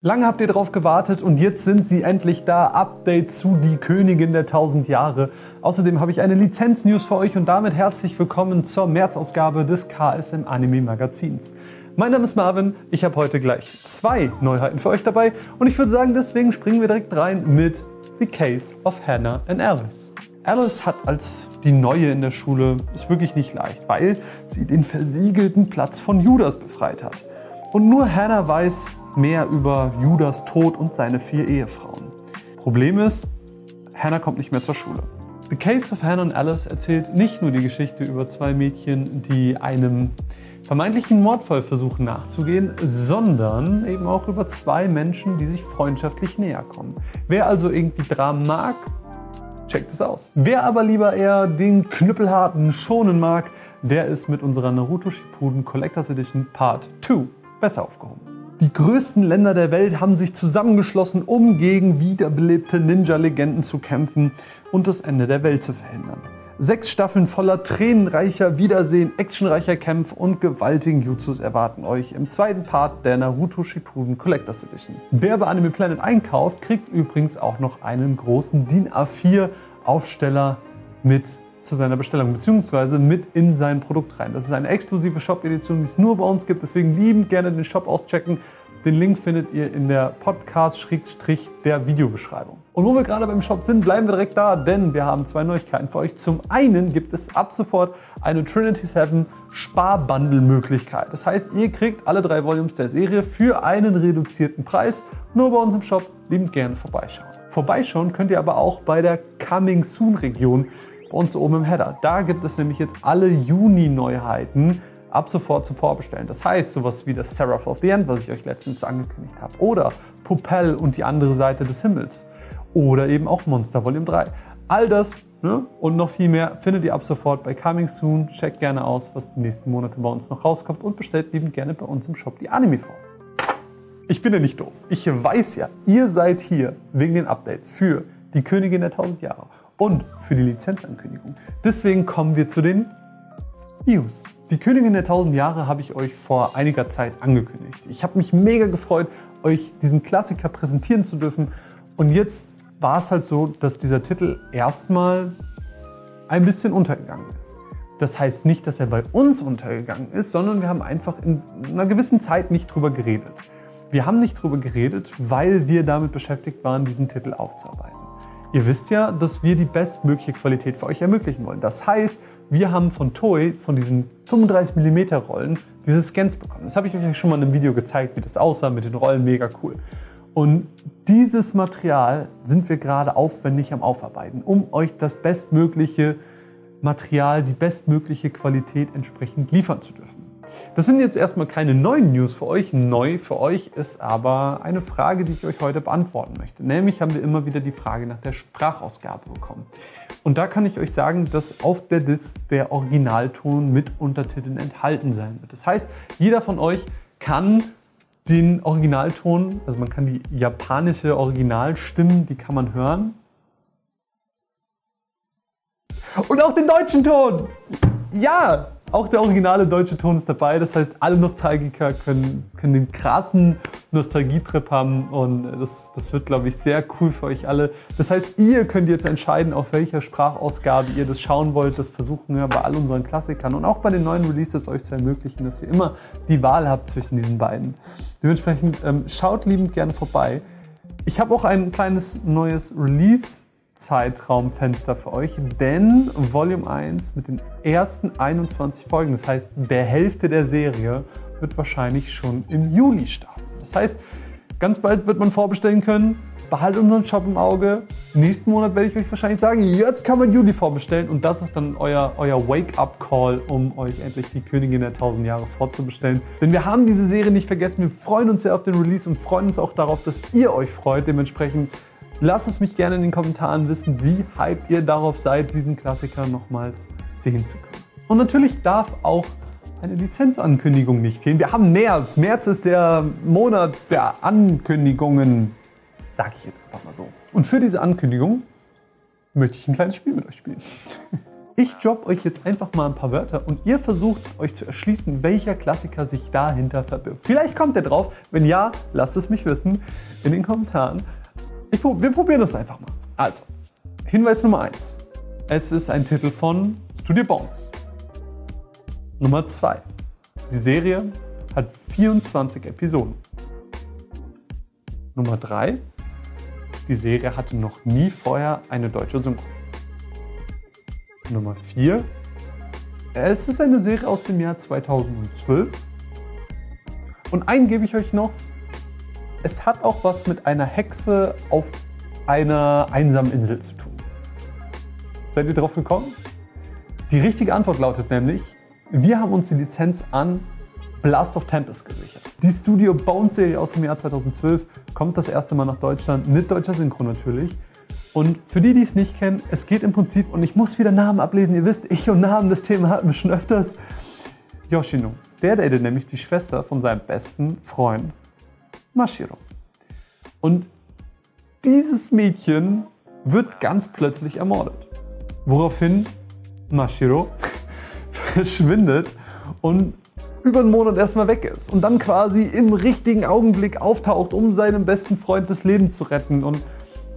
Lange habt ihr darauf gewartet und jetzt sind sie endlich da. Update zu Die Königin der 1000 Jahre. Außerdem habe ich eine Lizenz-News für euch und damit herzlich willkommen zur März-Ausgabe des KSM Anime Magazins. Mein Name ist Marvin, ich habe heute gleich zwei Neuheiten für euch dabei und ich würde sagen, deswegen springen wir direkt rein mit The Case of Hannah and Alice. Alice hat als die Neue in der Schule es wirklich nicht leicht, weil sie den versiegelten Platz von Judas befreit hat. Und nur Hannah weiß, mehr über Judas Tod und seine vier Ehefrauen. Problem ist, Hannah kommt nicht mehr zur Schule. The Case of Hannah and Alice erzählt nicht nur die Geschichte über zwei Mädchen, die einem vermeintlichen Mordfall versuchen nachzugehen, sondern eben auch über zwei Menschen, die sich freundschaftlich näher kommen. Wer also irgendwie Dramen mag, checkt es aus. Wer aber lieber eher den knüppelharten schonen mag, der ist mit unserer Naruto Shippuden Collectors Edition Part 2 besser aufgehoben. Die größten Länder der Welt haben sich zusammengeschlossen, um gegen wiederbelebte Ninja-Legenden zu kämpfen und das Ende der Welt zu verhindern. Sechs Staffeln voller tränenreicher Wiedersehen, actionreicher Kämpfe und gewaltigen Jutsus erwarten euch im zweiten Part der Naruto Shippuden Collectors Edition. Wer bei Anime Planet einkauft, kriegt übrigens auch noch einen großen DIN A4 Aufsteller mit zu seiner Bestellung bzw. mit in sein Produkt rein. Das ist eine exklusive Shop-Edition, die es nur bei uns gibt. Deswegen liebend gerne den Shop auschecken. Den Link findet ihr in der Podcast-der Videobeschreibung. Und wo wir gerade beim Shop sind, bleiben wir direkt da, denn wir haben zwei Neuigkeiten für euch. Zum einen gibt es ab sofort eine Trinity 7 Sparbundle-Möglichkeit. Das heißt, ihr kriegt alle drei Volumes der Serie für einen reduzierten Preis. Nur bei uns im Shop liebend gerne vorbeischauen. Vorbeischauen könnt ihr aber auch bei der Coming Soon Region bei uns oben im Header. Da gibt es nämlich jetzt alle Juni-Neuheiten ab sofort zum Vorbestellen. Das heißt, sowas wie das Seraph of the End, was ich euch letztens angekündigt habe, oder Pupel und die andere Seite des Himmels, oder eben auch Monster Volume 3. All das ne, und noch viel mehr findet ihr ab sofort bei Coming Soon. Checkt gerne aus, was die nächsten Monate bei uns noch rauskommt und bestellt liebend gerne bei uns im Shop die Anime vor. Ich bin ja nicht doof. Ich weiß ja, ihr seid hier wegen den Updates für die Königin der 1000 Jahre und für die Lizenzankündigung. Deswegen kommen wir zu den News. Die Königin der 1000 Jahre habe ich euch vor einiger Zeit angekündigt. Ich habe mich mega gefreut, euch diesen Klassiker präsentieren zu dürfen. Und jetzt war es halt so, dass dieser Titel erstmal ein bisschen untergegangen ist. Das heißt nicht, dass er bei uns untergegangen ist, sondern wir haben einfach in einer gewissen Zeit nicht drüber geredet. Wir haben nicht drüber geredet, weil wir damit beschäftigt waren, diesen Titel aufzuarbeiten. Ihr wisst ja, dass wir die bestmögliche Qualität für euch ermöglichen wollen. Das heißt, wir haben von Toei, von diesen 35 mm Rollen, diese Scans bekommen. Das habe ich euch schon mal in einem Video gezeigt, wie das aussah mit den Rollen, mega cool. Und dieses Material sind wir gerade aufwendig am Aufarbeiten, um euch das bestmögliche Material, die bestmögliche Qualität entsprechend liefern zu dürfen. Das sind jetzt erstmal keine neuen News für euch. Neu für euch ist aber eine Frage, die ich euch heute beantworten möchte. Nämlich haben wir immer wieder die Frage nach der Sprachausgabe bekommen. Und da kann ich euch sagen, dass auf der Disc der Originalton mit Untertiteln enthalten sein wird. Das heißt, jeder von euch kann den Originalton, also man kann die japanische Originalstimmen, die kann man hören. Und auch den deutschen Ton. Ja, auch der originale deutsche Ton ist dabei. Das heißt, alle Nostalgiker können, können den krassen Nostalgietrip haben und das, das wird, glaube ich, sehr cool für euch alle. Das heißt, ihr könnt jetzt entscheiden, auf welcher Sprachausgabe ihr das schauen wollt. Das versuchen wir bei all unseren Klassikern und auch bei den neuen Releases euch zu ermöglichen, dass ihr immer die Wahl habt zwischen diesen beiden. Dementsprechend ähm, schaut liebend gerne vorbei. Ich habe auch ein kleines neues Release Zeitraumfenster für euch, denn Volume 1 mit den ersten 21 Folgen, das heißt der Hälfte der Serie, wird wahrscheinlich schon im Juli starten. Das heißt, ganz bald wird man vorbestellen können. Behaltet unseren Shop im Auge. Nächsten Monat werde ich euch wahrscheinlich sagen, jetzt kann man Juli vorbestellen und das ist dann euer, euer Wake-up-Call, um euch endlich die Königin der 1000 Jahre vorzubestellen. Denn wir haben diese Serie nicht vergessen. Wir freuen uns sehr auf den Release und freuen uns auch darauf, dass ihr euch freut. Dementsprechend Lasst es mich gerne in den Kommentaren wissen, wie hyped ihr darauf seid, diesen Klassiker nochmals sehen zu können. Und natürlich darf auch eine Lizenzankündigung nicht fehlen. Wir haben März. März ist der Monat der Ankündigungen, sage ich jetzt einfach mal so. Und für diese Ankündigung möchte ich ein kleines Spiel mit euch spielen. Ich droppe euch jetzt einfach mal ein paar Wörter und ihr versucht euch zu erschließen, welcher Klassiker sich dahinter verbirgt. Vielleicht kommt ihr drauf. Wenn ja, lasst es mich wissen in den Kommentaren. Ich, wir probieren das einfach mal. Also, Hinweis Nummer 1. Es ist ein Titel von Studio Bones. Nummer 2. Die Serie hat 24 Episoden. Nummer 3. Die Serie hatte noch nie vorher eine deutsche Synchro. Nummer 4. Es ist eine Serie aus dem Jahr 2012. Und einen gebe ich euch noch. Es hat auch was mit einer Hexe auf einer einsamen Insel zu tun. Seid ihr drauf gekommen? Die richtige Antwort lautet nämlich, wir haben uns die Lizenz an Blast of Tempest gesichert. Die Studio Bones Serie aus dem Jahr 2012 kommt das erste Mal nach Deutschland mit deutscher Synchro natürlich. Und für die, die es nicht kennen, es geht im Prinzip, und ich muss wieder Namen ablesen, ihr wisst, ich und Namen, das Thema hatten wir schon öfters. Yoshino, der datet nämlich die Schwester von seinem besten Freund Mashiro. Und dieses Mädchen wird ganz plötzlich ermordet. Woraufhin Mashiro verschwindet und über einen Monat erstmal weg ist und dann quasi im richtigen Augenblick auftaucht, um seinem besten Freund das Leben zu retten. Und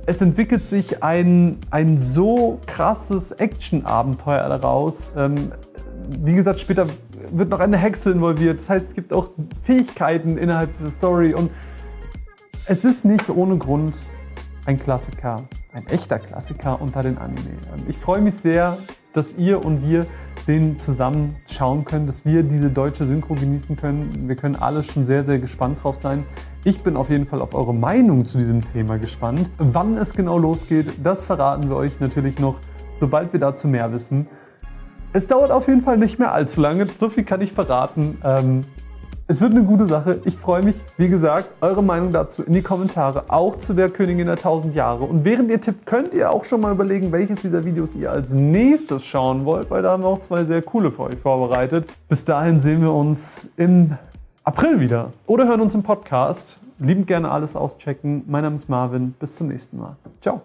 es entwickelt sich ein, ein so krasses Action-Abenteuer daraus. Ähm, wie gesagt, später wird noch eine Hexe involviert. Das heißt, es gibt auch Fähigkeiten innerhalb dieser Story. Und es ist nicht ohne Grund ein Klassiker, ein echter Klassiker unter den Anime. Ähm, ich freue mich sehr, dass ihr und wir den zusammen schauen können, dass wir diese deutsche Synchro genießen können. Wir können alle schon sehr, sehr gespannt drauf sein. Ich bin auf jeden Fall auf eure Meinung zu diesem Thema gespannt. Wann es genau losgeht, das verraten wir euch natürlich noch, sobald wir dazu mehr wissen. Es dauert auf jeden Fall nicht mehr allzu lange, so viel kann ich verraten. Ähm, es wird eine gute Sache. Ich freue mich, wie gesagt, eure Meinung dazu in die Kommentare, auch zu der Königin der 1000 Jahre. Und während ihr tippt, könnt ihr auch schon mal überlegen, welches dieser Videos ihr als nächstes schauen wollt, weil da haben wir auch zwei sehr coole für euch vorbereitet. Bis dahin sehen wir uns im April wieder oder hören uns im Podcast. Liebend gerne alles auschecken. Mein Name ist Marvin. Bis zum nächsten Mal. Ciao.